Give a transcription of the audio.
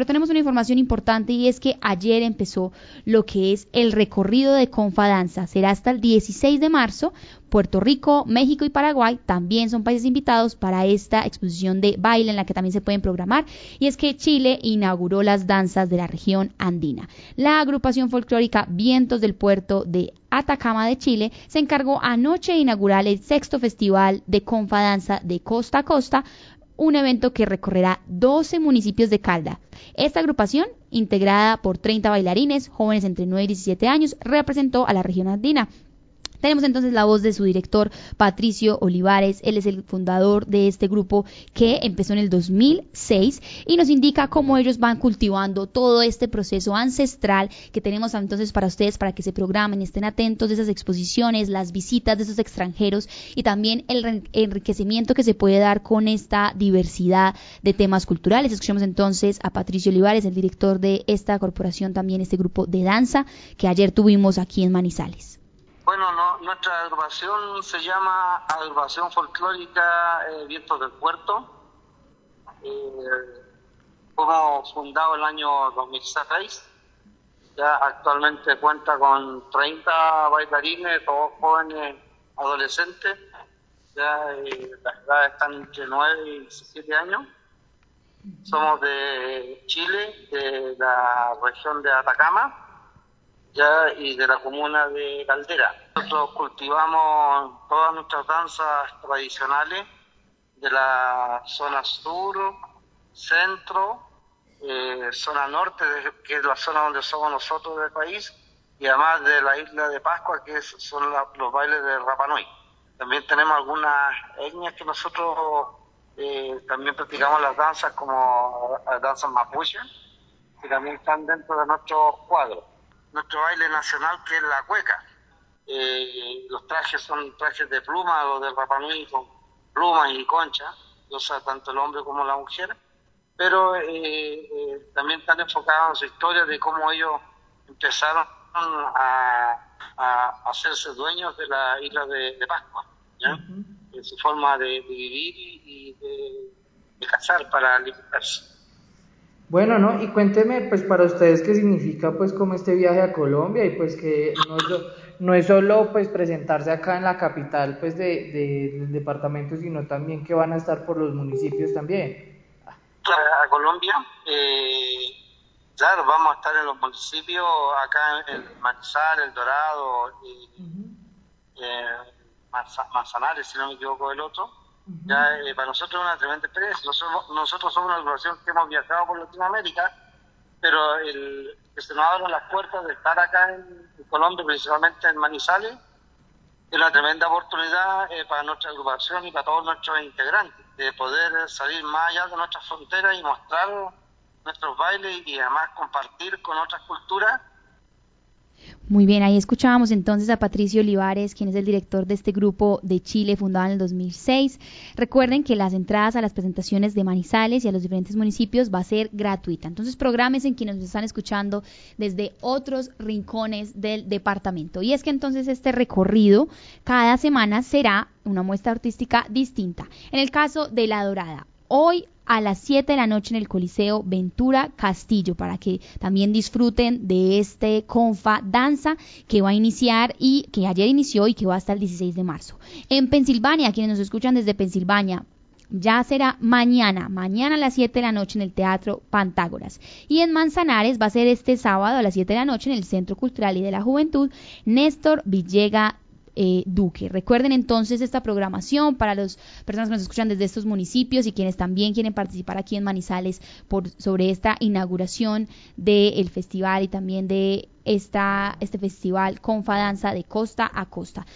Pero tenemos una información importante y es que ayer empezó lo que es el recorrido de Confadanza. Será hasta el 16 de marzo. Puerto Rico, México y Paraguay también son países invitados para esta exposición de baile en la que también se pueden programar. Y es que Chile inauguró las danzas de la región andina. La agrupación folclórica Vientos del Puerto de Atacama de Chile se encargó anoche de inaugurar el sexto festival de Confadanza de Costa a Costa, un evento que recorrerá 12 municipios de Calda. Esta agrupación, integrada por 30 bailarines, jóvenes entre 9 y 17 años, representó a la región andina tenemos entonces la voz de su director, Patricio Olivares. Él es el fundador de este grupo que empezó en el 2006 y nos indica cómo ellos van cultivando todo este proceso ancestral que tenemos entonces para ustedes, para que se programen, estén atentos de esas exposiciones, las visitas de esos extranjeros y también el enriquecimiento que se puede dar con esta diversidad de temas culturales. Escuchemos entonces a Patricio Olivares, el director de esta corporación, también este grupo de danza que ayer tuvimos aquí en Manizales. Bueno, no, nuestra agrupación se llama Agrupación Folclórica eh, Vientos del Puerto. Eh, fuimos fundados el año 2006. Ya actualmente cuenta con 30 bailarines, todos jóvenes, adolescentes. Ya eh, las edades están entre 9 y 17 años. Somos de Chile, de la región de Atacama ya y de la comuna de Caldera. Nosotros cultivamos todas nuestras danzas tradicionales de la zona sur, centro, eh, zona norte, que es la zona donde somos nosotros del país, y además de la isla de Pascua, que son los bailes de Rapanui. También tenemos algunas etnias que nosotros eh, también practicamos las danzas como las danzas mapuche, que también están dentro de nuestros cuadros nuestro baile nacional que es la cueca. Eh, los trajes son trajes de pluma o de Rapanui con plumas y concha, o sea, tanto el hombre como la mujer, pero eh, eh, también están enfocados en su historia de cómo ellos empezaron a, hacerse dueños de la isla de, Pascua, ¿ya? en su forma de, vivir y, de, de cazar para alimentarse. Bueno, ¿no? Y cuénteme, pues para ustedes qué significa pues como este viaje a Colombia y pues que no es, no es solo pues presentarse acá en la capital pues de, del departamento, sino también que van a estar por los municipios también. A Colombia, eh, claro, vamos a estar en los municipios, acá en Manizal, El Dorado, y, eh, Manzanares, si no me equivoco, el otro ya, eh, para nosotros es una tremenda experiencia. Nosotros, nosotros somos una organización que hemos viajado por Latinoamérica, pero el, que se nos abran las puertas de estar acá en, Colombia, principalmente en Manizales, es una tremenda oportunidad eh, para nuestra agrupación y para todos nuestros integrantes, de poder salir más allá de nuestras fronteras y mostrar nuestros bailes y además compartir con otras culturas muy bien, ahí escuchábamos entonces a Patricio Olivares, quien es el director de este grupo de Chile fundado en el 2006. Recuerden que las entradas a las presentaciones de Manizales y a los diferentes municipios va a ser gratuita. Entonces, programes en quienes nos están escuchando desde otros rincones del departamento. Y es que entonces este recorrido cada semana será una muestra artística distinta. En el caso de La Dorada, hoy a las 7 de la noche en el Coliseo Ventura Castillo para que también disfruten de este Confa Danza que va a iniciar y que ayer inició y que va hasta el 16 de marzo. En Pensilvania, quienes nos escuchan desde Pensilvania, ya será mañana, mañana a las 7 de la noche en el Teatro Pantágoras. Y en Manzanares va a ser este sábado a las 7 de la noche en el Centro Cultural y de la Juventud, Néstor Villega eh, Duque. Recuerden entonces esta programación para las personas que nos escuchan desde estos municipios y quienes también quieren participar aquí en Manizales por, sobre esta inauguración del festival y también de esta, este festival Confa Danza de costa a costa.